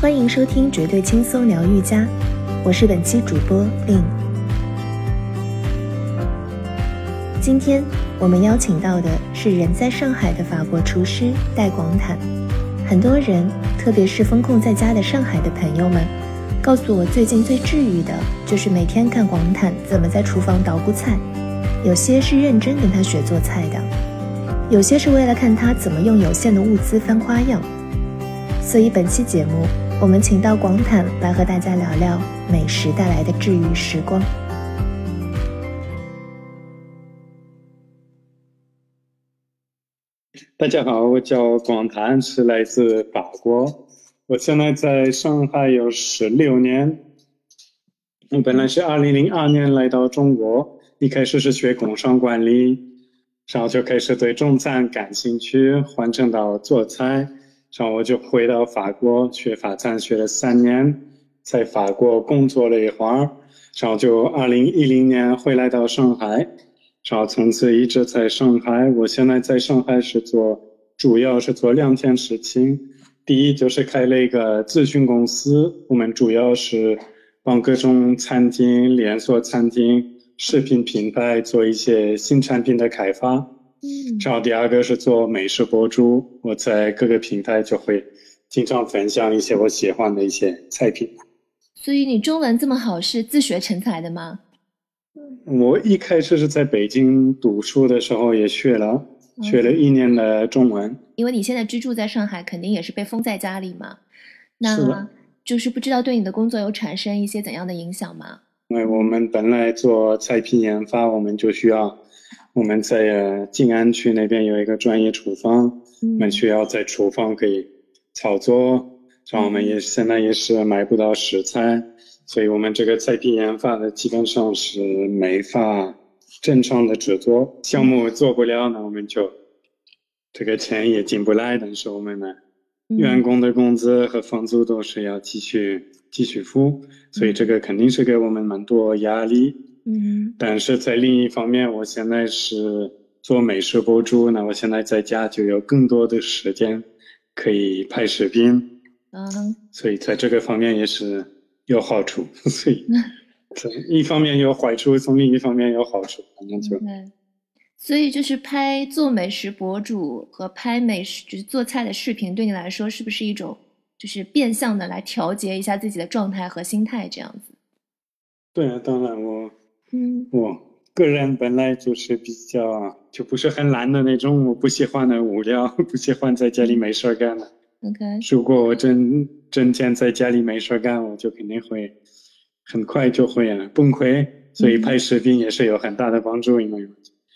欢迎收听绝对轻松疗愈家，我是本期主播令。今天我们邀请到的是人在上海的法国厨师戴广坦。很多人，特别是封控在家的上海的朋友们，告诉我最近最治愈的就是每天看广坦怎么在厨房捣鼓菜。有些是认真跟他学做菜的，有些是为了看他怎么用有限的物资翻花样。所以本期节目，我们请到广坦来和大家聊聊美食带来的治愈时光。大家好，我叫广坦，是来自法国。我现在在上海有十六年。我本来是二零零二年来到中国。一开始是学工商管理，然后就开始对中餐感兴趣，换成到做菜，然后我就回到法国学法餐，学了三年，在法国工作了一会儿，然后就二零一零年回来到上海，然后从此一直在上海。我现在在上海是做，主要是做两件事情，第一就是开了一个咨询公司，我们主要是帮各种餐厅、连锁餐厅。视频品牌做一些新产品的开发，嗯，然后第二个是做美食博主，我在各个平台就会经常分享一些我喜欢的一些菜品。所以你中文这么好，是自学成才的吗？我一开始是在北京读书的时候也学了，学了一年的中文。因为你现在居住在上海，肯定也是被封在家里嘛。那就是不知道对你的工作有产生一些怎样的影响吗？因为我们本来做菜品研发，我们就需要我们在静安区那边有一个专业厨房，我们需要在厨房可以操作，像我们也现在也是买不到食材，所以我们这个菜品研发的基本上是没法正常的制作，项目做不了，那我们就这个钱也进不来，但是我们呢，员工的工资和房租都是要继续。继续付，所以这个肯定是给我们蛮多压力。嗯，但是在另一方面，我现在是做美食博主，那我现在在家就有更多的时间可以拍视频。嗯，所以在这个方面也是有好处。所以从一方面有坏处，从另一方面有好处，反正就。所以就是拍做美食博主和拍美食就是做菜的视频，对你来说是不是一种？就是变相的来调节一下自己的状态和心态，这样子。对啊，当然我，嗯，我个人本来就是比较就不是很懒的那种，我不喜欢的无聊，不喜欢在家里没事干的。OK。如果我真整天在家里没事干，我就肯定会很快就会崩溃。所以拍视频也是有很大的帮助，因为，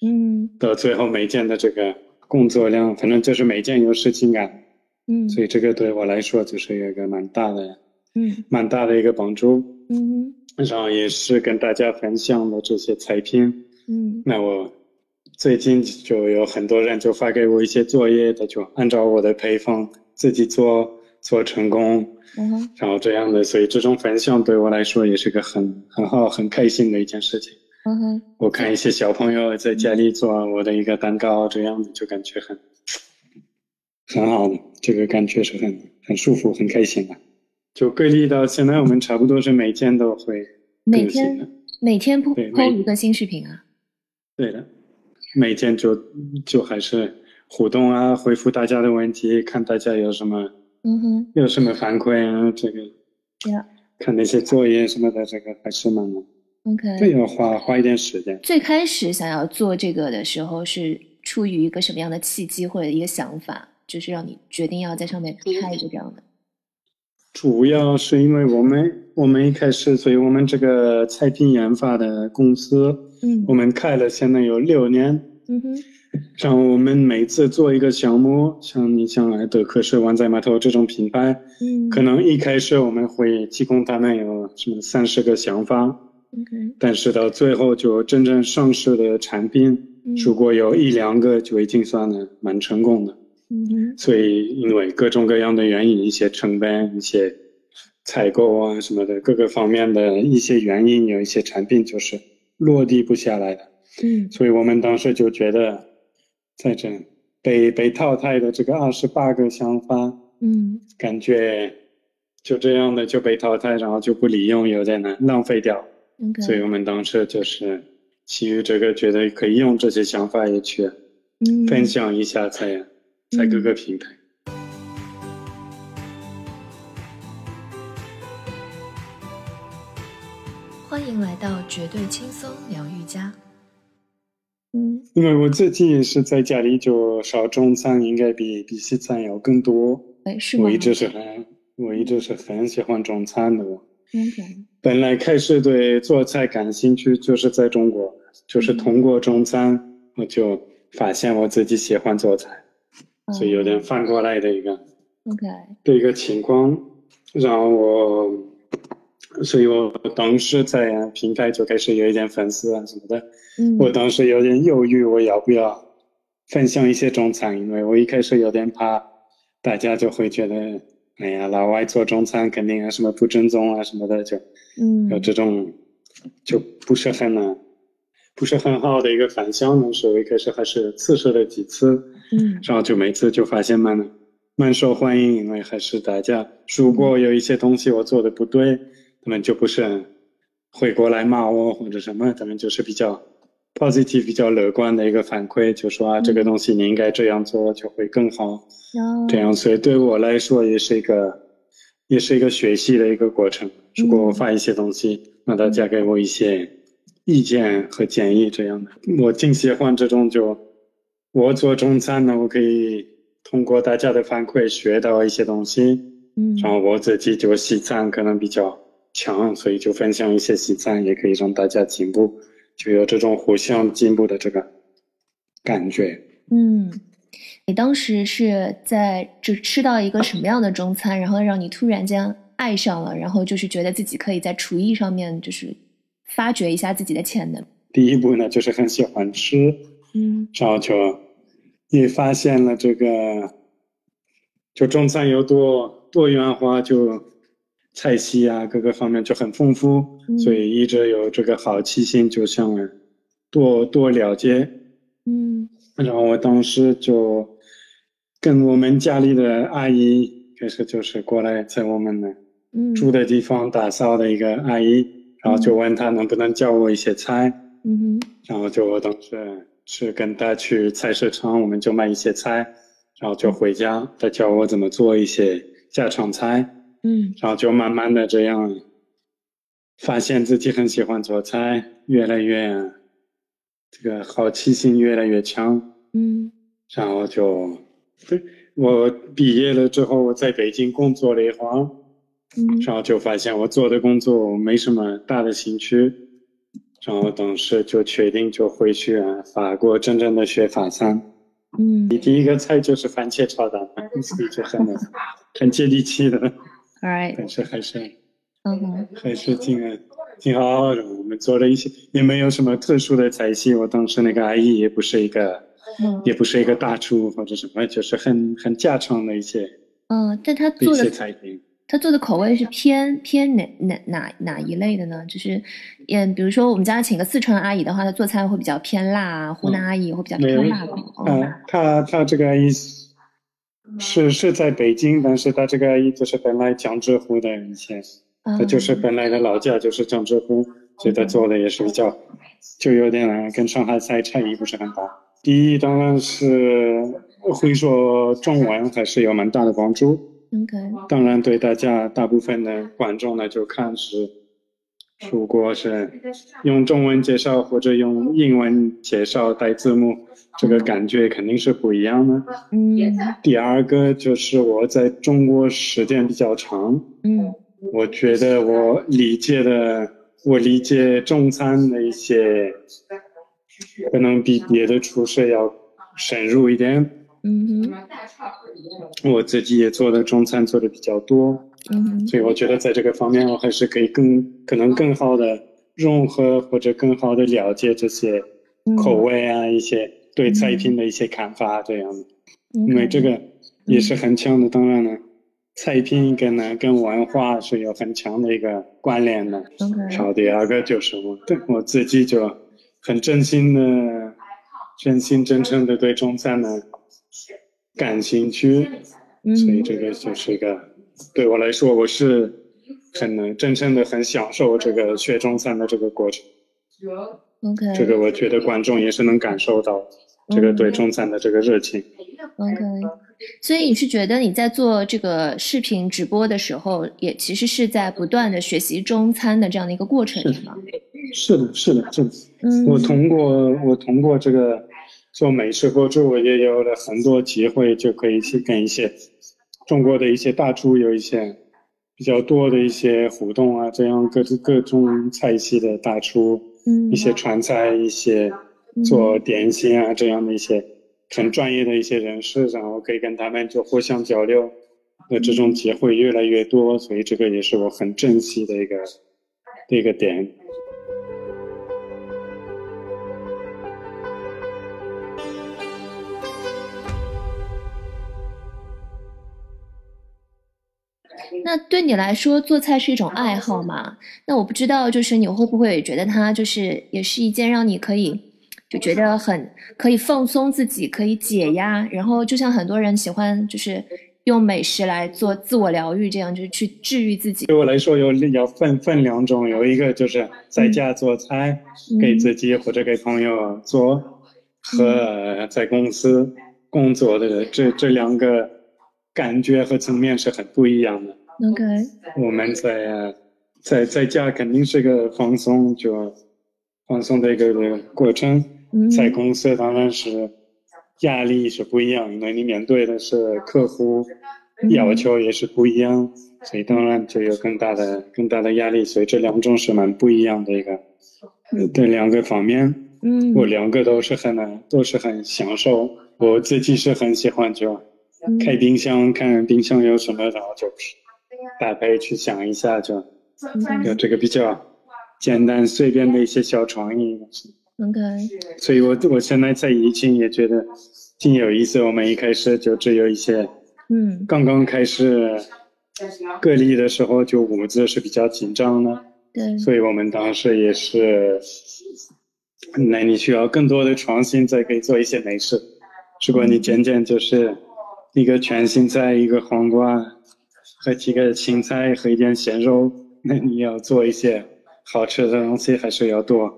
嗯，到最后每件的这个工作量，反正就是每件有事情干。嗯，所以这个对我来说就是有一个蛮大的，嗯，蛮大的一个帮助。嗯，然后也是跟大家分享的这些菜品。嗯，那我最近就有很多人就发给我一些作业，他就按照我的配方自己做，做成功。嗯，然后这样的，所以这种分享对我来说也是个很很好、很开心的一件事情。嗯哼，我看一些小朋友在家里做我的一个蛋糕，这样子就感觉很。很好的，这个感觉是很很舒服、很开心的。就各地到现在，我们差不多是每天都会每天每天播播一个新视频啊。对的，每天就就还是互动啊，回复大家的问题，看大家有什么嗯哼有什么反馈啊，这个看那些作业什么的，这个还是蛮 OK。这要花花一点时间。最开始想要做这个的时候，是出于一个什么样的契机或者一个想法？就是让你决定要在上面开一个这样的，主要是因为我们我们一开始，所以我们这个菜品研发的公司，嗯，我们开了现在有六年，嗯哼，然后我们每次做一个项目，像你像来德克士、湾仔码头这种品牌，嗯，可能一开始我们会提供他们有什么三十个想法，OK，但是到最后就真正上市的产品，如果有一两个就已经算的蛮成功的。嗯，所以因为各种各样的原因，一些成本、一些采购啊什么的各个方面的一些原因，有一些产品就是落地不下来的。嗯，所以我们当时就觉得，在这被被淘汰的这个二十八个想法，嗯，感觉就这样的就被淘汰，然后就不利用，有点难浪费掉。所以我们当时就是基于这个，觉得可以用这些想法也去嗯分享一下在，在各个平台。欢迎来到绝对轻松疗愈家。嗯因为我最近也是在家里就烧中餐，应该比比西餐要更多。哎，是吗我一直是很，我一直是很喜欢中餐的。我？OK，本来开始对做菜感兴趣，就是在中国，就是通过中餐，我就发现我自己喜欢做菜，所以有点反过来的一个 OK，的一个情况，然后我，所以我当时在平台就开始有一点粉丝啊什么的，嗯。我当时有点犹豫，我要不要分享一些中餐，因为我一开始有点怕，大家就会觉得，哎呀，老外做中餐肯定啊什么不正宗啊什么的，就嗯。有这种就不是很呢，不是很好的一个反响呢，所以开始还是测试了几次，嗯。然后就每次就发现蛮蛮受欢迎，因为还是大家如果有一些东西我做的不对，他们就不是会过来骂我或者什么，他们就是比较 positive、比较乐观的一个反馈，就说啊、嗯这个东西你应该这样做就会更好，这样，所以对我来说也是一个也是一个学习的一个过程。如果我发一些东西，那大家给我一些意见和建议，这样的，我挺喜欢这种就我做中餐呢，我可以通过大家的反馈学到一些东西，嗯然后我自己就西餐可能比较强，所以就分享一些西餐，也可以让大家进步，就有这种互相进步的这个感觉。嗯，你当时是在就吃到一个什么样的中餐，然后让你突然间爱上了，然后就是觉得自己可以在厨艺上面就是发掘一下自己的潜能。第一步呢，就是很喜欢吃，嗯然后就也发现了这个，就中餐有多多元化，就菜系啊各个方面就很丰富，嗯所以一直有这个好奇心，就想多多了解。嗯然后我当时就跟我们家里的阿姨，开始就是过来在我们的嗯住的地方打扫的一个阿姨，然后就问他能不能教我一些菜。嗯哼。然后就我当时是跟他去菜市场，我们就买一些菜，然后就回家，他教我怎么做一些家常菜，嗯。然后就慢慢的这样，发现自己很喜欢做菜，越来越这个好奇心越来越强，嗯。然后就，对，我毕业了之后，我在北京工作了一会儿，嗯然后就发现我做的工作没什么大的兴趣，然后当时就确定就回去啊法国真正的学法餐。嗯你第一个菜就是番茄炒蛋，所以就很很接地气的 right，但是还是嗯哼还是挺挺好的。我们做了一些，也没有什么特殊的菜系。我当时那个阿姨也不是一个，嗯也不是一个大厨或者什么，就是很很家常的一些嗯，但他做的菜品。他做的口味是偏偏哪哪哪哪一类的呢？就是，嗯，比如说我们家请个四川阿姨的话，她做菜会比较偏辣啊；湖南阿姨会比较偏辣口。哦啊，他他这个阿姨是是在北京，但是她这个阿姨就是本来江浙沪的以前，啊他就是本来的老家就是江浙沪，所以她做的也是比较，就有点啊跟上海菜差异不是很大。第一当然是会说中文还是有蛮大的帮助当然对大家大部分的观众呢就看是，如果是用中文介绍或者用英文介绍带字幕，这个感觉肯定是不一样的。嗯第二个就是我在中国时间比较长，嗯我觉得我理解的，我理解中餐的一些，可能比别的厨师要深入一点。嗯哼我自己也做的中餐做的比较多，嗯所以我觉得在这个方面，我还是可以更可能更好的融合或者更好的了解这些嗯口味啊，一些对菜品的一些看法这样的。嗯因为这个也是很强的。当然了，菜品跟呢跟文化是有很强的一个关联的。后第二个就是我对我自己就很真心的、真心真诚的对中餐呢感兴趣，嗯所以这个就是一个对我来说，我是很能真正的很享受这个学中餐的这个过程。OK，这个我觉得观众也是能感受到这个对中餐的这个热情。OK，所以你是觉得你在做这个视频直播的时候，也其实是在不断的学习中餐的这样的一个过程，是吗？是的，是的，是的。嗯，我通过我通过这个做美食博主，我也有了很多机会，就可以去跟一些中国的一些大厨有一些比较多的一些互动啊，这样各各种菜系的大厨，嗯，一些川菜，一些做点心啊这样的一些很专业的一些人士，然后可以跟他们就互相交流，那这种机会越来越多，所以这个也是我很珍惜的一个的一个点。那对你来说，做菜是一种爱好嘛？那我不知道，就是你会不会觉得它就是也是一件让你可以就觉得很可以放松自己、可以解压，然后就像很多人喜欢就是用美食来做自我疗愈，这样就是去治愈自己。对我来说，有要分分两种，有一个就是在家做菜，给自己或者给朋友做，和在公司工作的这这两个感觉和层面是很不一样的。OK，我们在在在家肯定是个放松，就放松的一个过程。嗯，在公司当然是压力是不一样，因为你面对的是客户，要求也是不一样，所以当然就有更大的更大的压力。所以这两种是蛮不一样的一个呃的两个方面。嗯，我两个都是很都是很享受。我自己是很喜欢就嗯开冰箱看冰箱有什么，然后就搭配去想一下，就嗯有这个比较简单随便的一些小创意。OK，所以我我现在在疫情也觉得挺有意思。我们一开始就只有一些嗯刚刚开始隔离的时候，就物资是比较紧张的，对，所以我们当时也是，那你需要更多的创新，才可以做一些美食。如果你渐渐就是一个全新菜，一个黄瓜和几个青菜和一点咸肉，那你要做一些好吃的东西，还是要多，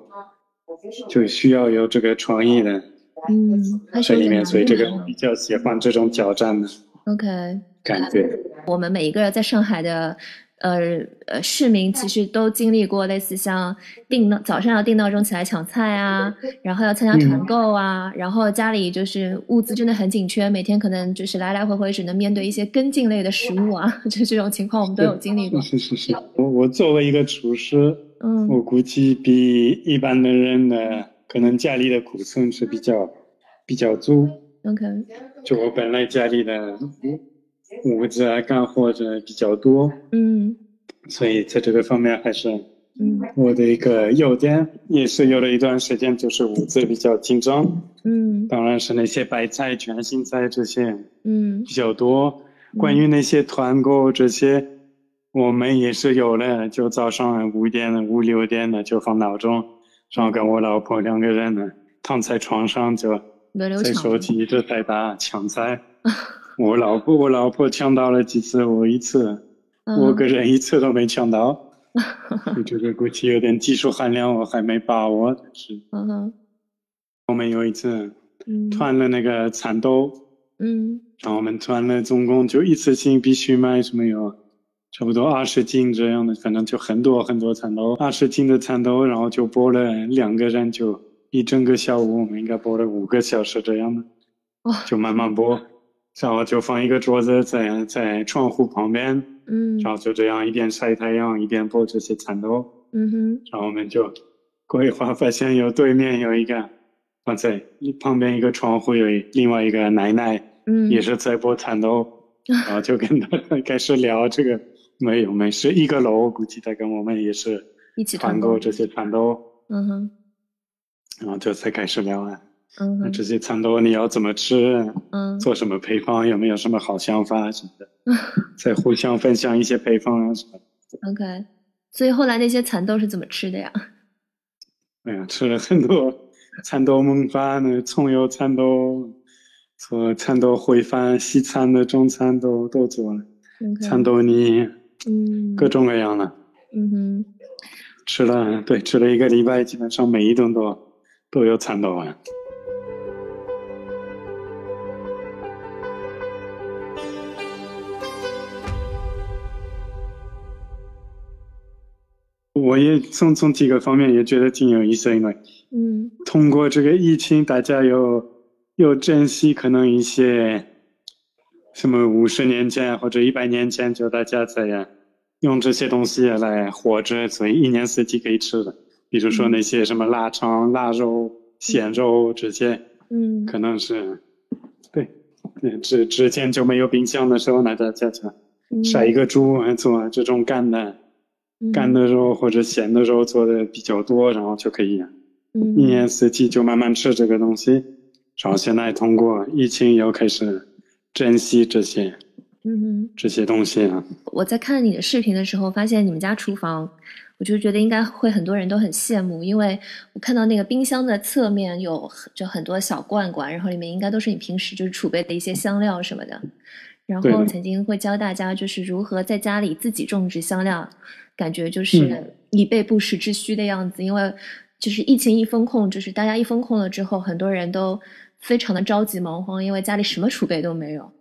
就需要有这个创意的嗯，还是有点在里面，所以这个比较喜欢这种挑战的 OK。感觉。我们每一个在上海的呃呃市民，其实都经历过类似像定闹早上要定闹钟起来抢菜啊，然后要参加团购啊，然后家里就是物资真的很紧缺，每天可能就是来来回回只能面对一些根茎类的食物啊，就这种情况我们都有经历过。是是是，我我作为一个厨师，嗯我估计比一般的人呢，可能家里的库存是比较比较足。，OK，就我本来家里的物物资啊、干货这比较多，嗯所以在这个方面还是嗯我的一个优点。也是有了一段时间，就是物资比较紧张，嗯当然是那些白菜、卷心菜这些嗯比较多。关于那些团购这些，我们也是有了，就早上五点、五六点的就放闹钟，然后跟我老婆两个人呢躺在床上就在手机一直在打抢菜。我老婆我老婆抢到了几次，我一次，我个人一次都没抢到。我觉得估计有点技术含量，我还没把握。但是嗯哼。我们有一次嗯。团了那个蚕豆，嗯。然后我们团了，总共就一次性必须买什么有差不多二十斤这样的，反正就很多很多蚕豆，二十斤的蚕豆，然后就剥了两个人就一整个下午，我们应该剥了五个小时这样的，就慢慢剥，然后就放一个桌子在在窗户旁边，嗯。然后就这样一边晒太阳一边播这些蚕豆，嗯哼。然后我们就过一会儿发现有对面有一个放在旁边一个窗户有另外一个奶奶。嗯。也是在播蚕豆，然后就跟他开始聊这个，没有没事，一个楼估计他跟我们也是一起团购团购这些蚕豆，嗯哼。然后就才开始聊啊，那这些蚕豆你要怎么吃，嗯做什么配方，有没有什么好想法什么的，再互相分享一些配方啊什么的。OK，所以后来那些蚕豆是怎么吃的呀？哎呀，吃了很多蚕豆焖饭呢，葱油蚕豆，做蚕豆烩饭、西餐的、中餐都都做了。蚕豆泥，嗯，各种各样的。嗯哼，吃了对，吃了一个礼拜，基本上每一顿都都有蚕豆啊。我也从从几个方面也觉得挺有意思，因为嗯通过这个疫情，大家又又珍惜可能一些什么五十年前或者一百年前就大家在用这些东西来活着，所以一年四季可以吃的，比如说那些什么腊肠、腊肉、咸肉这些，嗯可能是对，嗯之之前就没有冰箱的时候，那大家就嗯杀一个猪做这种干的。干的时候或者咸的时候做的比较多，然后就可以嗯一年四季就慢慢吃这个东西。然后现在通过疫情又开始珍惜这些。这些东西啊。我在看你的视频的时候，发现你们家厨房，我就觉得应该会很多人都很羡慕，因为我看到那个冰箱的侧面有就很多小罐罐，然后里面应该都是你平时就是储备的一些香料什么的。然后曾经会教大家就是如何在家里自己种植香料，感觉就是嗯以备不时之需的样子。因为就是疫情一封控，就是大家一封控了之后，很多人都非常的着急忙慌，因为家里什么储备都没有。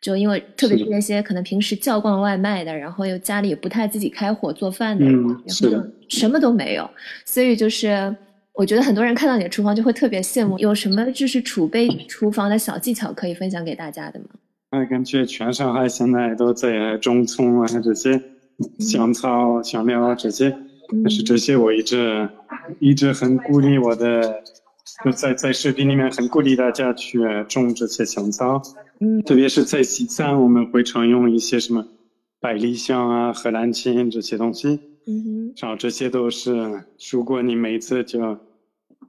就因为特别是那些可能平时叫惯外卖的，然后又家里也不太自己开火做饭的，嗯然后什么都没有，所以就是我觉得很多人看到你的厨房就会特别羡慕。有什么就是储备厨房的小技巧可以分享给大家的吗？我感觉全上海现在都在种葱啊这些香草、香料这些，嗯。但是这些我一直一直很鼓励我的，就在在视频里面很鼓励大家去种这些香草。嗯。特别是在西藏，我们会常用一些什么百里香啊、荷兰芹这些东西，嗯哼。然后这些都是，如果你每次就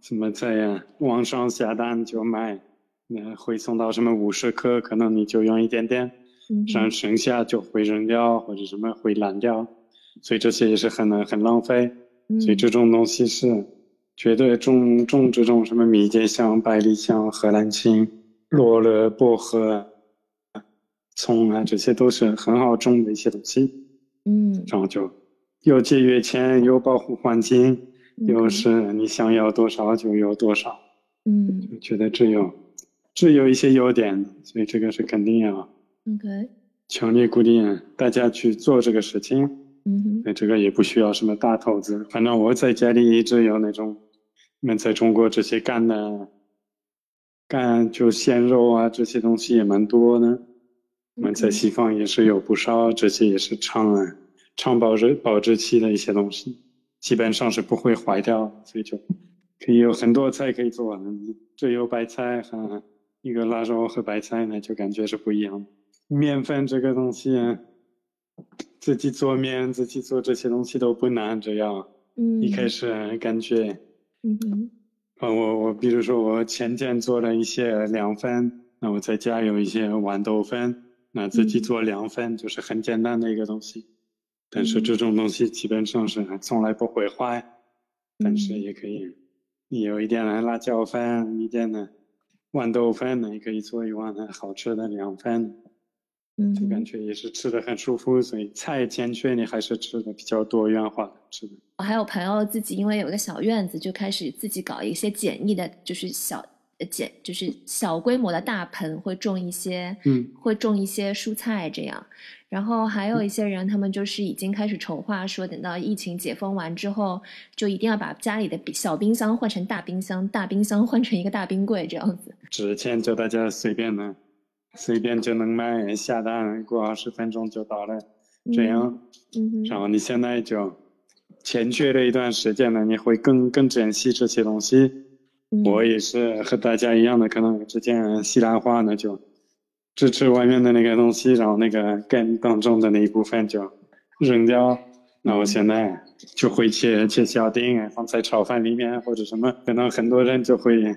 什么在网上下单就买，那会送到什么五十克，可能你就用一点点，嗯。然后剩下就会扔掉或者什么会烂掉，所以这些也是很很浪费，所以这种东西是绝对种种这种什么迷迭香、百里香、荷兰青。罗勒、薄荷、葱啊，这些都是很好种的一些东西，嗯。然后就又节约钱，又保护环境，嗯又是你想要多少就有多少。嗯。我觉得这有这有一些优点，所以这个是肯定要 OK 强烈鼓励大家去做这个事情。嗯哼那这个也不需要什么大投资，反正我在家里一直有那种，你们在中国这些干的。干就鲜肉啊，这些东西也蛮多的。我们在西方也是有不少，这些也是长啊长保质保质期的一些东西，基本上是不会坏掉，所以就可以有很多菜可以做。这有白菜和一个腊肉和白菜呢，就感觉是不一样的。面粉这个东西，自己做面、自己做这些东西都不难，只要嗯。一开始感觉。嗯嗯啊，我我比如说我前天做了一些凉粉，那我在家有一些豌豆粉，那自己做凉粉就是很简单的一个东西，但是这种东西基本上是从来不会坏，但是也可以，你有一点的辣椒粉，一点的豌豆粉，那你可以做一碗很好吃的凉粉，嗯就感觉也是吃的很舒服，所以菜欠缺你还是吃的比较多元化的吃的。我还有朋友自己因为有一个小院子，就开始自己搞一些简易的，就是小呃简就是小规模的大盆，会种一些嗯会种一些蔬菜这样。然后还有一些人，他们就是已经开始筹划，说等到疫情解封完之后，就一定要把家里的小冰箱换成大冰箱，大冰箱换成一个大冰柜这样子。之前就大家随便的，随便就能买，下单过二十分钟就到了，这样。嗯，然后你现在就欠缺了一段时间呢，你会更更珍惜这些东西。嗯我也是和大家一样的，可能之前西兰花呢就支持外面的那个东西，然后那个根当中的那一部分就扔掉。那我现在就会切切小丁，放在炒饭里面或者什么，可能很多人就会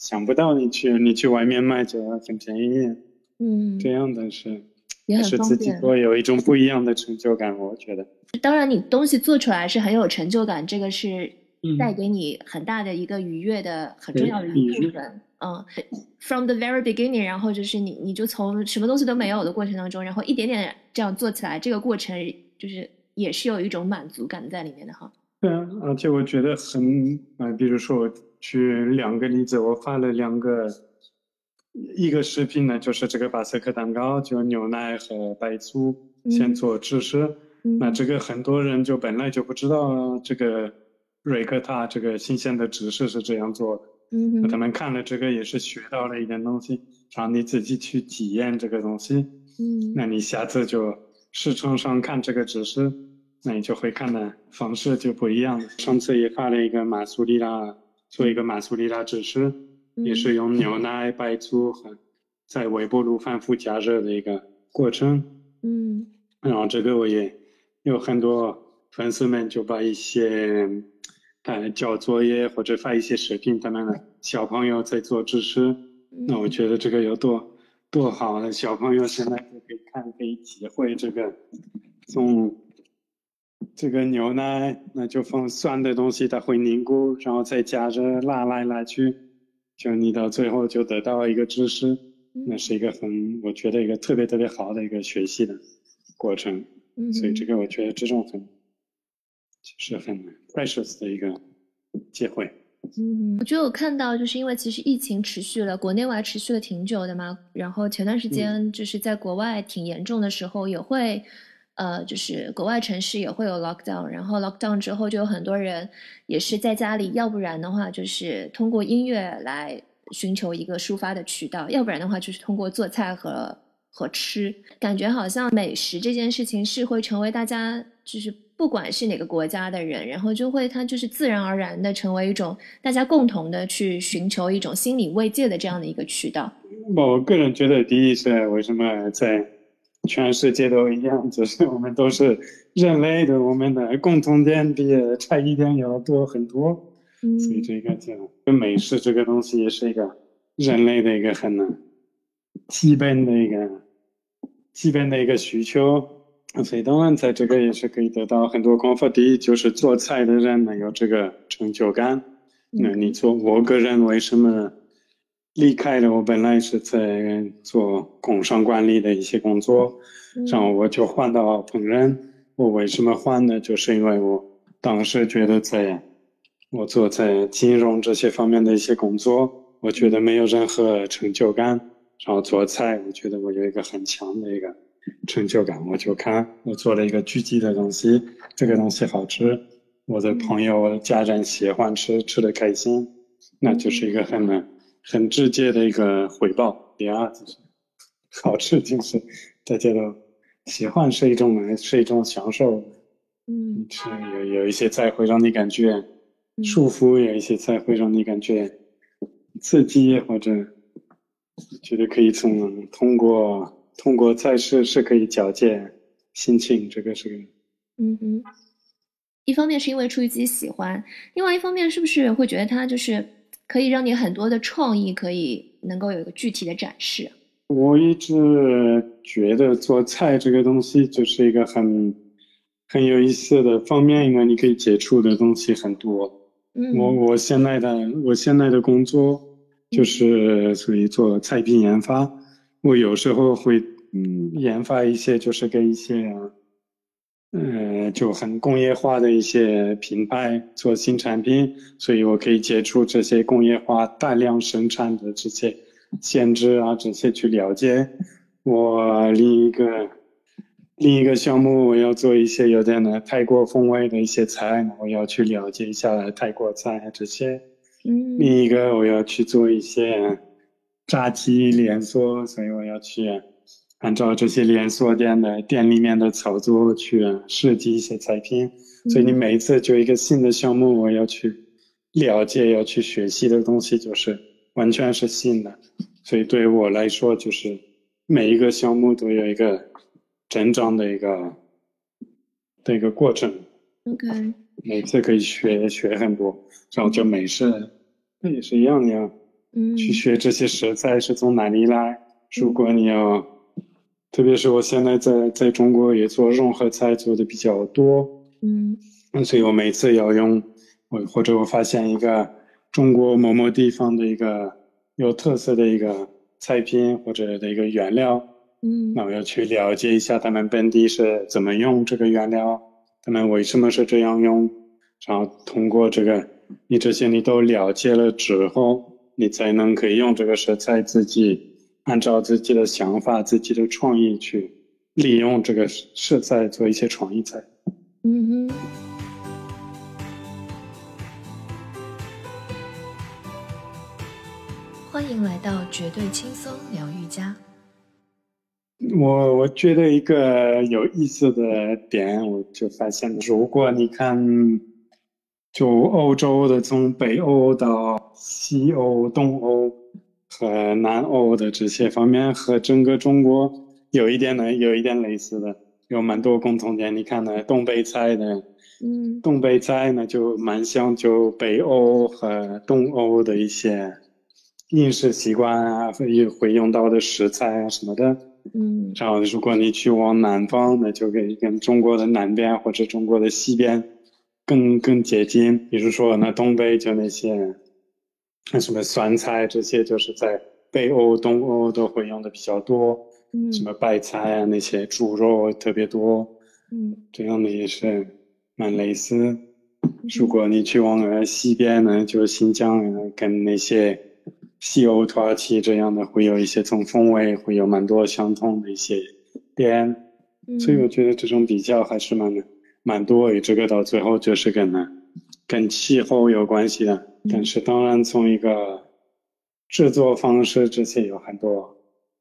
想不到你去你去外面卖就很便宜，嗯，这样的是也还是自己很方便。做有一种不一样的成就感，我觉得。当然，你东西做出来是很有成就感，这个是带给你很大的一个愉悦的很重要的一部分。嗯，from the very beginning，然后就是你你就从什么东西都没有的过程当中，然后一点点这样做起来，这个过程就是也是有一种满足感在里面的哈。对啊，而且我觉得很啊，比如说我举两个例子，我发了两个，一个视频呢，就是这个巴斯克蛋糕，就牛奶和白醋先做芝士，那这个很多人就本来就不知道这个瑞克塔这个新鲜的芝士是这样做的，嗯，他们看了这个也是学到了一点东西，让你自己去体验这个东西，嗯，那你下次就市场上看这个芝士。那你就会看的方式就不一样。上次也发了一个马苏里拉，做一个马苏里拉芝士，也是用牛奶、白醋和在微波炉反复加热的一个过程。嗯，然后这个我也有很多粉丝们就把一些呃交作业或者发一些视频，他们的小朋友在做芝士。那我觉得这个有多多好的小朋友现在就可以看，可以体会这个从。这个牛奶，那就放酸的东西，它会凝固，然后再加热，拉来拉去，就你到最后就得到一个知识，那是一个很，我觉得一个特别特别好的一个学习的过程。所以这个我觉得这种很，就是很 precious 的一个机会。嗯，我觉得我看到，就是因为其实疫情持续了，国内外持续了挺久的嘛，然后前段时间就是在国外挺严重的时候也会。呃，就是国外城市也会有 lockdown，然后 lockdown 之后就有很多人也是在家里，要不然的话就是通过音乐来寻求一个抒发的渠道，要不然的话就是通过做菜和和吃。感觉好像美食这件事情是会成为大家就是不管是哪个国家的人，然后就会它就是自然而然的成为一种大家共同的去寻求一种心理慰藉的这样的一个渠道。我个人觉得，第一是为什么在。全世界都一样，只是我们都是人类的，我们的共同点比差异点要多很多。嗯，所以这个就跟美食这个东西也是一个人类的一个很基本的一个基本的一个需求。所以当然在这个也是可以得到很多功夫。第一就是做菜的人能有这个成就感。那你做，我个人为什么？离开了，我本来是在做工商管理的一些工作，然后我就换到烹饪。我为什么换呢？就是因为我当时觉得在，我做在金融这些方面的一些工作，我觉得没有任何成就感。然后做菜，我觉得我有一个很强的一个成就感。我就看我做了一个具体的东西，这个东西好吃，我的朋友、我的家人喜欢吃，吃的开心，那就是一个很。很直接的一个回报，第二就是 好吃，就是大家都喜欢，是一种是一种享受。嗯，吃有有一些菜会让你感觉舒服，有一些菜会让你感觉刺激，或者觉得可以从通过通过菜式是可以矫健心情，这个是。嗯哼，一方面是因为出于自己喜欢，另外一方面是不是会觉得它就是。可以让你很多的创意可以能够有一个具体的展示。我一直觉得做菜这个东西就是一个很很有意思的方面，因为你可以接触的东西很多。嗯，我我现在的我现在的工作就是属于做菜品研发，我有时候会嗯研发一些就是跟一些。嗯，就很工业化的一些品牌做新产品，所以我可以接触这些工业化大量生产的这些限制啊，这些去了解。我另一个另一个项目，我要做一些有点的泰国风味的一些菜，我要去了解一下泰国菜这些。嗯，另一个我要去做一些炸鸡连锁，所以我要去。按照这些连锁店的店里面的操作去设计一些菜品，所以你每一次就一个新的项目，我要去了解、要去学习的东西，就是完全是新的。所以对于我来说，就是每一个项目都有一个成长的一个的一个过程。OK，每次可以学学很多，然后就美食，那也是一样的呀，嗯，去学这些食材是从哪里来。如果你要。特别是我现在在在中国也做融合菜做的比较多，嗯，所以我每次要用我或者我发现一个中国某某地方的一个有特色的一个菜品或者的一个原料，嗯那我要去了解一下他们本地是怎么用这个原料，他们为什么是这样用，然后通过这个你这些你都了解了之后，你才能可以用这个食材自己按照自己的想法、自己的创意去利用这个食材做一些创意菜。嗯哼。欢迎来到绝对轻松疗愈家。我我觉得一个有意思的点，我就发现，如果你看，就欧洲的从北欧到西欧、东欧和南欧的这些方面，和整个中国有一点呢，有一点类似的，有蛮多共同点。你看呢，东北菜的，嗯东北菜呢就蛮像就北欧和东欧的一些饮食习惯啊，会会用到的食材啊什么的。嗯然后，如果你去往南方，那就跟跟中国的南边或者中国的西边更更接近。比如说，那东北就那些那什么酸菜这些，就是在北欧、东欧都会用的比较多。嗯什么白菜啊，那些猪肉特别多，嗯这样的也是蛮类似。如果你去往呃西边呢，就是新疆呃跟那些西欧、土耳其这样的，会有一些种风味，会有蛮多相同的一些点，嗯，所以我觉得这种比较还是蛮蛮多。这个到最后就是跟呢跟气候有关系的，但是当然从一个制作方式这些有很多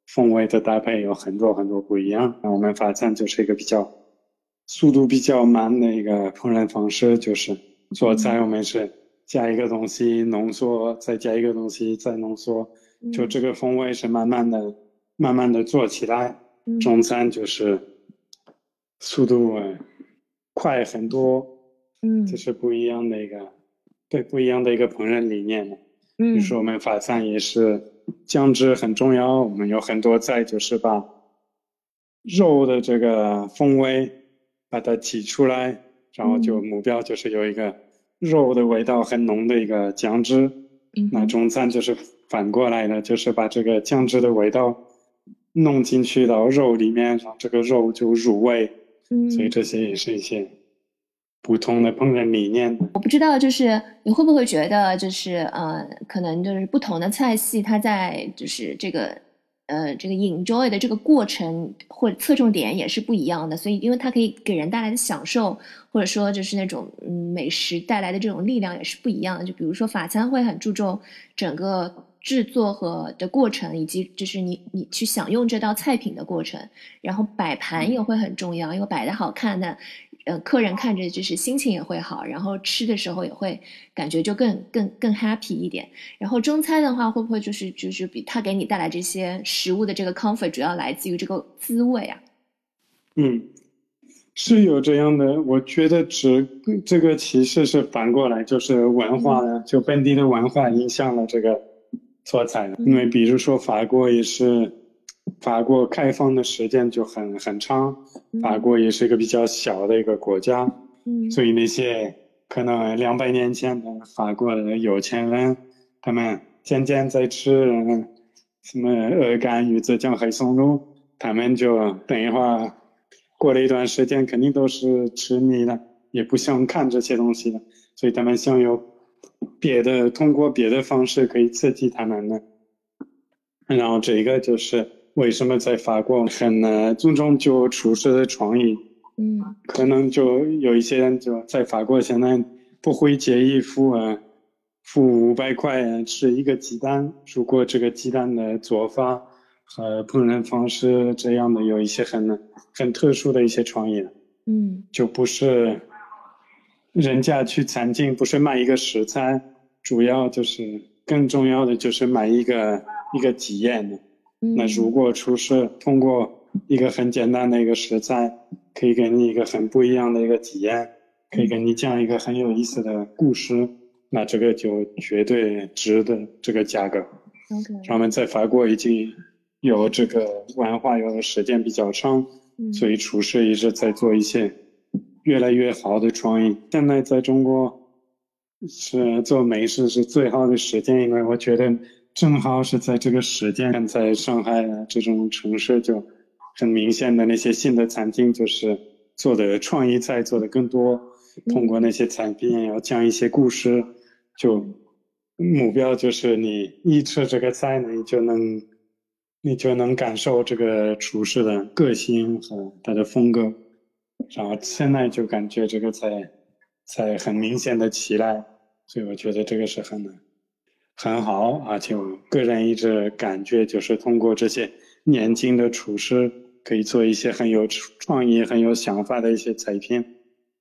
风味的搭配有很多很多不一样。那我们法餐就是一个比较速度比较慢的一个烹饪方式，就是做菜我们是加一个东西浓缩，再加一个东西再浓缩，就这个风味是慢慢的、慢慢的做起来。嗯中餐就是速度呃快很多，嗯这是不一样的一个对不一样的一个烹饪理念。嘛嗯如说我们法餐也是酱汁很重要，我们有很多菜就是把肉的这个风味把它挤出来，然后就嗯目标就是有一个肉的味道很浓的一个酱汁。那嗯那中餐就是反过来的，就是把这个酱汁的味道弄进去到肉里面，让这个肉就入味。嗯所以这些也是一些不同的烹饪理念。我不知道，就是你会不会觉得，就是呃，可能就是不同的菜系，它在就是这个呃这个 enjoy 的这个过程或侧重点也是不一样的，所以因为它可以给人带来的享受，或者说就是那种嗯美食带来的这种力量也是不一样的。就比如说法餐会很注重整个制作和的过程，以及就是你你去享用这道菜品的过程，然后摆盘也会很重要，因为摆的好看呢。呃，客人看着就是心情也会好，然后吃的时候也会感觉就更更更 happy 一点。然后中餐的话，会不会就是就是比它给你带来这些食物的这个 comfort，主要来自于这个滋味啊？嗯，是有这样的，我觉得只这个其实是反过来，就是文化的，就本地的文化影响了这个做菜的。因为比如说法国也是，法国开放的时间就很很长，法国也是一个比较小的一个国家，嗯所以那些可能两百年前的法国的有钱人，他们天天在吃嗯什么鹅肝、鱼子酱、黑松露，他们就等一会儿过了一段时间，肯定都是吃腻了，也不想看这些东西了，所以他们想有别的，通过别的方式可以刺激他们呢。然后这个就是为什么在法国很难尊重就厨师的创意，嗯。可能就有一些人就在法国现在不会介意付啊付五百块啊吃一个鸡蛋，如果这个鸡蛋的做法和烹饪方式这样的有一些很很特殊的一些创意，嗯。就不是人家去餐厅不是卖一个食材，主要就是更重要的就是买一个一个体验的。嗯，那如果厨师通过一个很简单的一个食材，可以给你一个很不一样的一个体验，可以给你讲一个很有意思的故事，那这个就绝对值得这个价格。他们在法国已经有这个文化，有时间比较长，嗯所以厨师一直在做一些越来越好的创意。现在在中国，是做美食是最好的时间，因为我觉得正好是在这个时间，在上海这种城市就很明显的那些新的餐厅就是做的创意菜做的更多，通过那些产品要讲一些故事，就目标就是你一吃这个菜，你就能你就能感受这个厨师的个性和他的风格，然后现在就感觉这个菜。菜很明显的起来，所以我觉得这个是很很好，而且我个人一直感觉就是通过这些年轻的厨师，可以做一些很有创意、很有想法的一些菜品，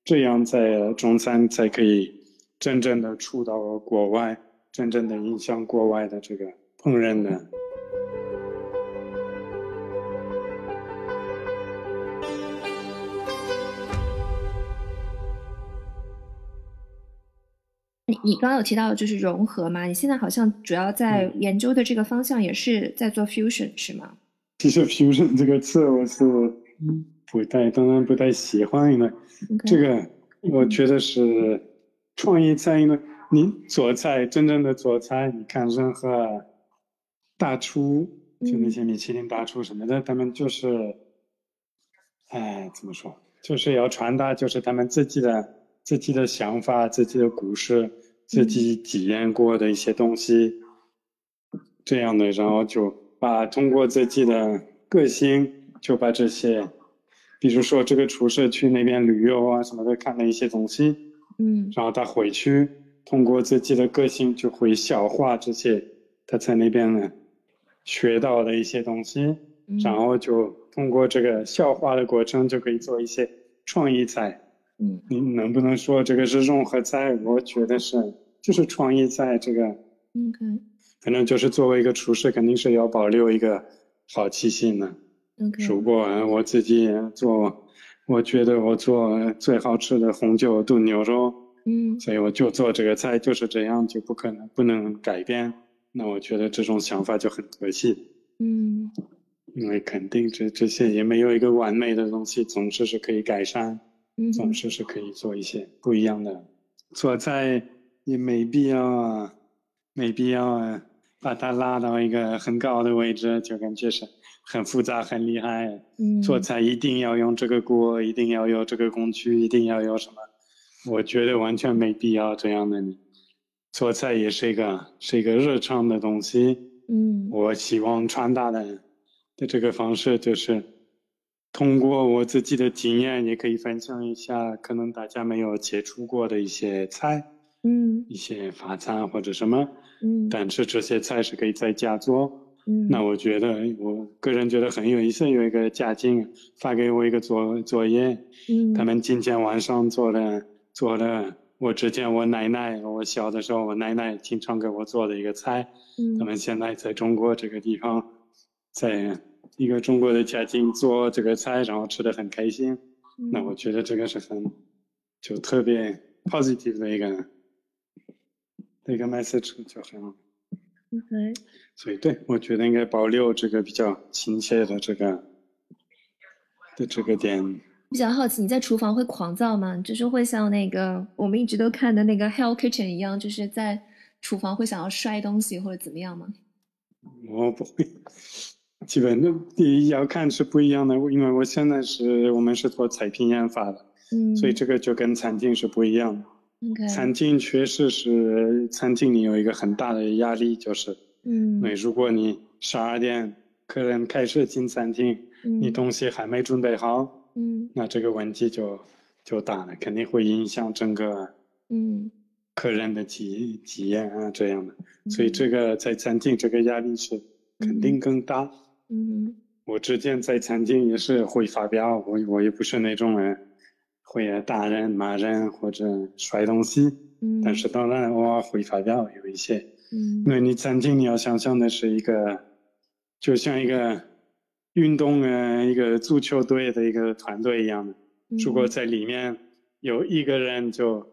这样在中餐才可以真正的触到国外，真正的影响国外的这个烹饪的。你你刚刚有提到就是融合嘛？你现在好像主要在研究的这个方向也是在做 fusion 是吗？其实 fusion 这个词我是不太，当然不太喜欢，因为这个我觉得是创意菜，因为你做菜真正的做菜，你看任何大厨，就那些米其林大厨什么的，他们就是，哎，怎么说？就是要传达，就是他们自己的。自己的想法、自己的故事、自己体验过的一些东西，这样的，然后就把通过自己的个性，就把这些，比如说这个厨师去那边旅游啊什么的，看了一些东西，嗯，然后他回去，通过自己的个性就会消化这些他在那边呢学到的一些东西，然后就通过这个消化的过程，就可以做一些创意菜。嗯，你能不能说这个是融合菜？我觉得是，就是创意菜这个。OK。反正就是作为一个厨师，肯定是要保留一个好奇心的。OK。如果我自己做，我觉得我做最好吃的红酒炖牛肉，嗯，所以我就做这个菜就是这样，就不可能不能改变。那我觉得这种想法就很可惜。嗯。因为肯定这这些也没有一个完美的东西，总是是可以改善。总是是可以做一些不一样的做菜，也没必要啊，没必要啊，把它拉到一个很高的位置，就感觉是很复杂、很厉害。嗯，做菜一定要用这个锅，一定要有这个工具，一定要有什么？我觉得完全没必要这样的。你做菜也是一个是一个日常的东西。嗯，我希望传达的的这个方式就是。通过我自己的经验，也可以分享一下，可能大家没有接触过的一些菜，嗯，一些法餐或者什么，嗯，但是这些菜是可以在家做，嗯，那我觉得我个人觉得很有意思。有一个家境发给我一个作作业，嗯，他们今天晚上做的做的，我之前我奶奶，我小的时候我奶奶经常给我做的一个菜，嗯，他们现在在中国这个地方，在。一个中国的家庭做这个菜，然后吃的很开心，那我觉得这个是很就特别 positive 的一个一个 message 就很 OK，所以对我觉得应该保留这个比较亲切的这个的这个点。比较好奇，你在厨房会狂躁吗？就是会像那个我们一直都看的那个 Hell Kitchen 一样，就是在厨房会想要摔东西或者怎么样吗？我不会。基本的第一要看是不一样的，因为我现在是我们是做菜品研发的，嗯，所以这个就跟餐厅是不一样的。OK，餐厅确实是餐厅里有一个很大的压力，就是，嗯，因为如果你十二点客人开始进餐厅，你东西还没准备好，嗯，那这个问题就就大了，肯定会影响整个，嗯，客人的体体验啊这样的，所以这个在餐厅这个压力是肯定更大。嗯，我之前在餐厅也是会发飙，我我也不是那种人会打人、骂人或者摔东西，嗯，但是当然偶尔会发飙有一些，嗯，因为你餐厅你要想象的是一个，就像一个运动啊，一个足球队的一个团队一样的，如果。在里面有一个人就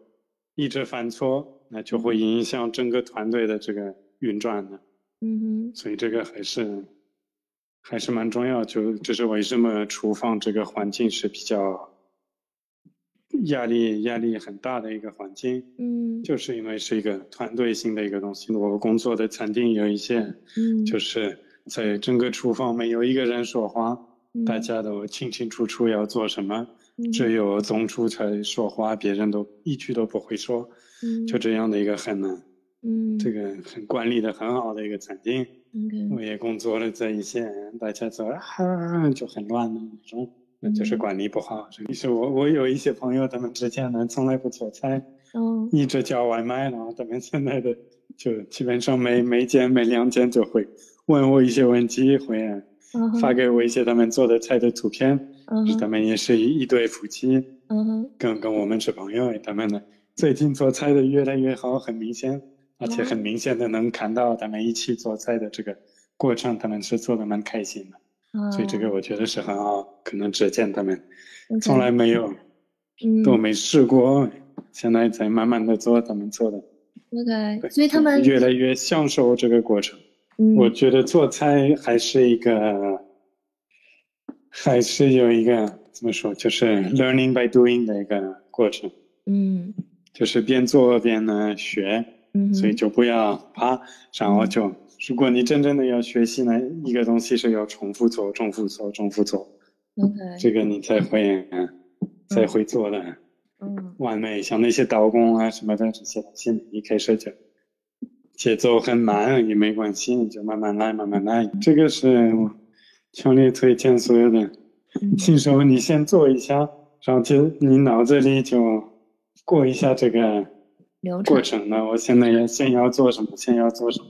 一直犯错，那就会影响整个团队的这个运转的，嗯哼，所以这个还是。还是蛮重要，就就是为什么厨房这个环境是比较压力压力很大的一个环境，嗯就是因为是一个团队性的一个东西。我工作的餐厅有一些，嗯，就是在整个厨房没有一个人说话，嗯大家都清清楚楚要做什么，嗯只有总厨才说话，别人都一句都不会说，嗯就这样的一个很嗯这个很管理的很好的一个餐厅。我也工作了在一线，大家都啊就很乱的那种，那就是嗯。管理不好。于是我我有一些朋友，他们之前呢从来不做菜，嗯一直叫外卖，然后他们现在的就基本上每每件每两件就会问我一些问题，会发给我一些他们做的菜的图片。嗯他们也是一一对夫妻，嗯哼。跟跟我们是朋友，他们呢最近做菜的越来越好，很明显，而且很明显的能看到他们一起做菜的这个过程，他们是做的蛮开心的，啊所以这个我觉得是很好。可能之前他们从来没有嗯都没试过，现在在慢慢的做，他们做的 OK，所以他们越来越享受这个过程。嗯我觉得做菜还是一个，还是有一个怎么说，就是 learning by doing 的一个过程，嗯就是边做边呢学，嗯所以就不要怕，然后就如果你真正的要学习呢，一个东西是要重复做、重复做、重复做，OK。这个你才会嗯。才会做的嗯。完美。像那些刀工啊什么的这些东西，一开始就节奏很慢也没关系，你就慢慢来，慢慢来。这个是我强烈推荐所有的嗯。新手，你先做一下，然后就你脑子里就过一下这个流过程程呢。我现在要先要做什么，先要做什么，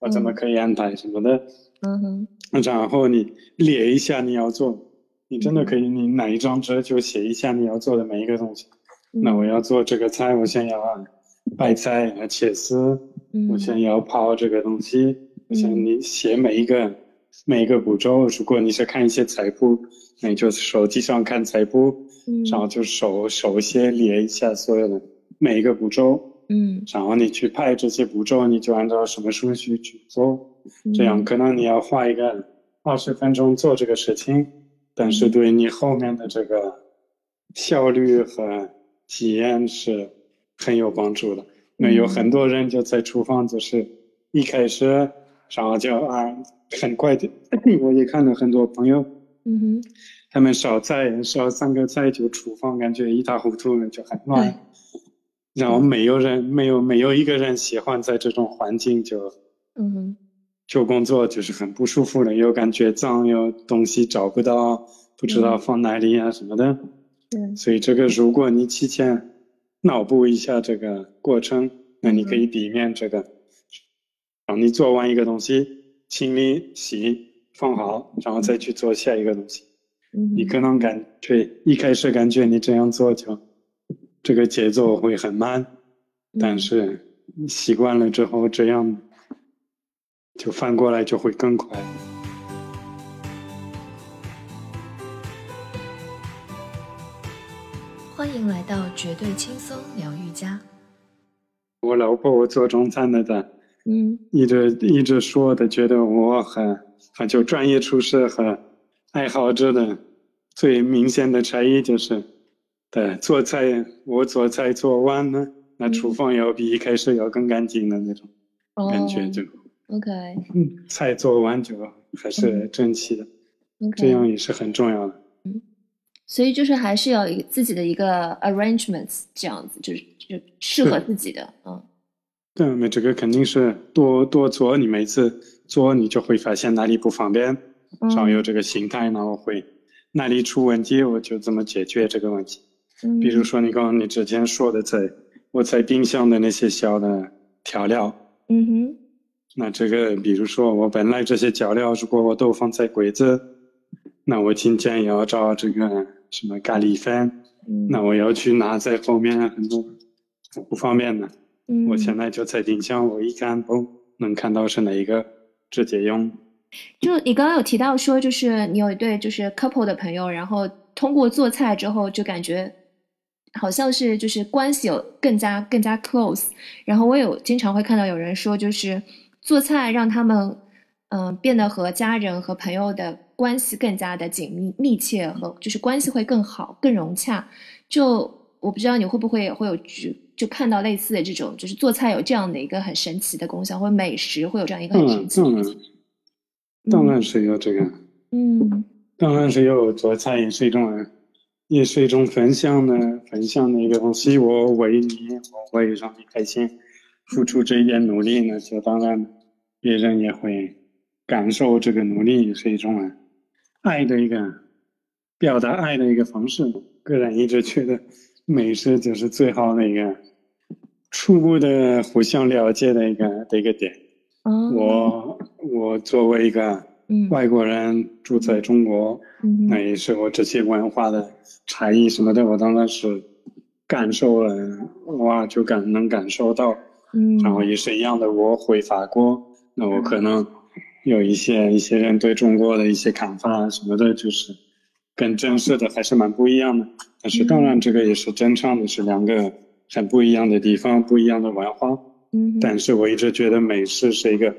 我怎么可以安排什么的，嗯哼然后你列一下你要做，你真的可以，你哪一张纸就写一下你要做的每一个东西。那我要做这个菜，我先要白菜啊切丝，嗯我先要泡这个东西，我想你写每一个每一个步骤。如果你是看一些菜谱，那你就手机上看菜谱，嗯然后就手手先列一下所有的每一个步骤，嗯然后你去拍这些步骤，你就按照什么顺序去做。这样嗯可能你要花一个二十分钟做这个事情，但是对你后面的这个效率和体验是很有帮助的。那有很多人就在厨房，就是一开始，然后就啊，很快的，我也看到很多朋友，嗯哼他们烧菜烧三个菜就厨房感觉一塌糊涂了，就很乱。然后没有人没有没有一个人喜欢在这种环境就嗯哼就工作就是很不舒服的，又感觉脏，又东西找不到，不知道放哪里啊什么的。对所以这个如果你提前脑补一下这个过程，那你可以避免这个。让你做完一个东西，清理、洗、放好，然后再去做下一个东西。嗯你可能感觉一开始感觉你这样做就这个节奏会很慢，但是习惯了之后，这样就翻过来就会更快。欢迎来到绝对轻松疗愈家。我老婆我做中餐的，的嗯一直一直说的，觉得我很很就专业厨师和爱好者的最明显的差异就是，对做菜我做菜做完了，那厨房要比一开始要更干净的那种感觉就，哦 OK 嗯，菜做完就还是整齐的，OK。这样也是很重要的。嗯。所以就是还是要自己的一个 arrangements 这样子，就是就适合自己的，嗯。对，那这个肯定是多多做，你每次做你就会发现哪里不方便，然后有这个心态，然后会哪里出问题，我就怎么解决这个问题。嗯，比如说你刚刚你之前说的在，我在冰箱的那些小的调料，嗯哼那这个比如说我本来这些调料如果我都放在柜子，那我今天要找这个什么咖喱粉，嗯，那我要去拿在后面很多很不方便的。嗯我现在就在冰箱，我一看哦，能看到是哪一个，直接用。就你刚刚有提到说，就是你有一对就是 couple 的朋友，然后通过做菜之后，就感觉好像是就是关系有更加更加 close。然后我有经常会看到有人说，就是做菜让他们嗯、呃变得和家人和朋友的关系更加的紧密密切和就是关系会更好更融洽。就我不知道你会不会也会有就就看到类似的这种，就是做菜有这样的一个很神奇的功效，或者美食会有这样一个很嗯，神奇的当然，当然是有这个，嗯当然是有做菜也是一种，也是一种分享的分享的一个东西。我为你，我为让你开心，付出这一点努力呢，就当然别人也会感受这个努力，也是一种爱的一个表达爱的一个方式。个人一直觉得美食就是最好的一个初步的互相了解的一个的一个点。哦，我我作为一个嗯外国人住在中国，嗯那也是我这些文化的差异什么的，我当然是感受了，哇，就感能感受到。嗯，然后也是一样的，我回法国，那我可能有一些一些人对中国的一些看法什么的，就是跟真实的还是蛮不一样的。但是当然，这个也是正常的，是两个很不一样的地方，不一样的文化。嗯但是我一直觉得美食是一个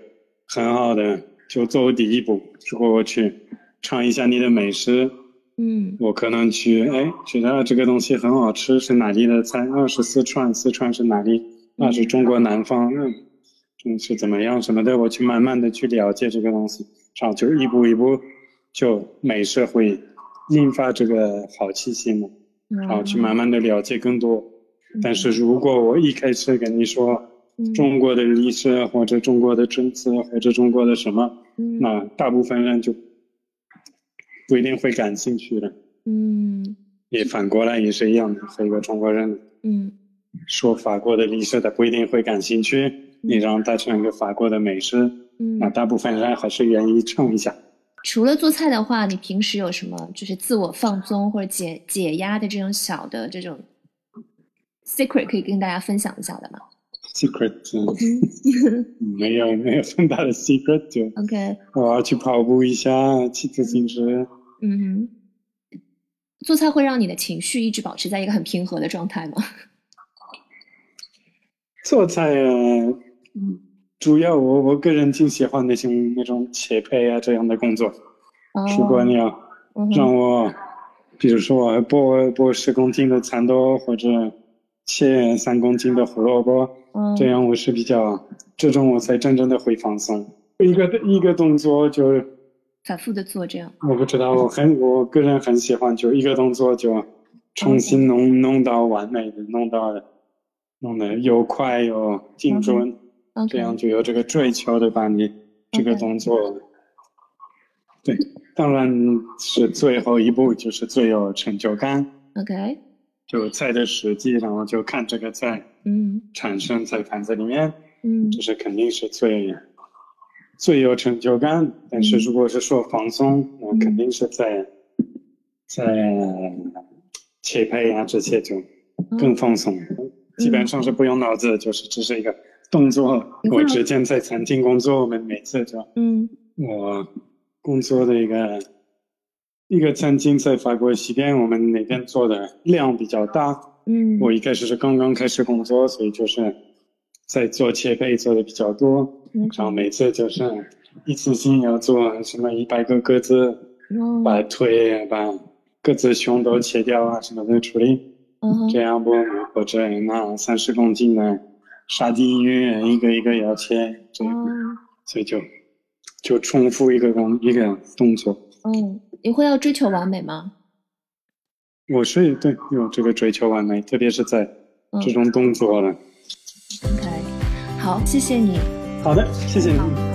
很好的，就作为第一步。如果我去尝一下你的美食，嗯我可能去，哎，觉得这个东西很好吃，是哪里的菜？啊，是四川，四川是哪里？那，是中国南方，嗯，嗯是怎么样什么的，我去慢慢的去了解这个东西，然后就一步一步，就美食会引发这个好奇心嘛，然后去慢慢的了解更多。但是如果我一开始跟你说嗯中国的历史或者中国的政策或者中国的什么，嗯那大部分人就不一定会感兴趣的。嗯也反过来也是一样的，和一个中国人嗯说法国的历史，他不一定会感兴趣。你让他尝一个法国的美食，嗯那嗯，大部分人还是愿意尝一下。除了做菜的话，你平时有什么就是自我放松或者解解压的这种小的这种 secret 可以跟大家分享一下的吗？Secret 没有没有很大的 secret，就，OK，我要去跑步一下，骑自行车。嗯哼，做菜会让你的情绪一直保持在一个很平和的状态吗？做菜呃，嗯，主要我我个人挺喜欢那种那种切配啊这样的工作。哦，如果你要让我，比如说我剥剥十公斤的蚕豆，或者切三公斤的胡萝卜，嗯。这样我是比较，这种我才真正的会放松。一个一个动作就，反复的做这样，我不知道，我很我个人很喜欢，就一个动作就重新弄弄到完美的，弄到弄得又快又精准这样就有这个追求的把你这个动作。对，当然是最后一步就是最有成就感，OK，就菜的实际，然后就看这个菜嗯。产生在盘子里面，嗯。这是肯定是最最有成就感。但是如果是说放松，那肯定是在在切配啊这些就更放松，基本上是不用脑子，就是只是一个动作。我之前在餐厅工作，我们每次就嗯。我工作的一个一个餐厅在法国西边，我们那边做的量比较大。嗯，我一开始是刚刚开始工作，所以就是在做切配做的比较多，嗯。然后每次就是一次性要做什么一百个鸽子，哦。把腿把鸽子胸都切掉啊什么的处理，嗯这样不或者拿三十公斤的沙丁鱼一个一个要切，这样。哦。所以就就重复一个工一个动作。嗯，你会要追求完美吗？我是对有这个追求完美，特别是在嗯这种动作了。OK，好，谢谢你。好的，谢谢你。好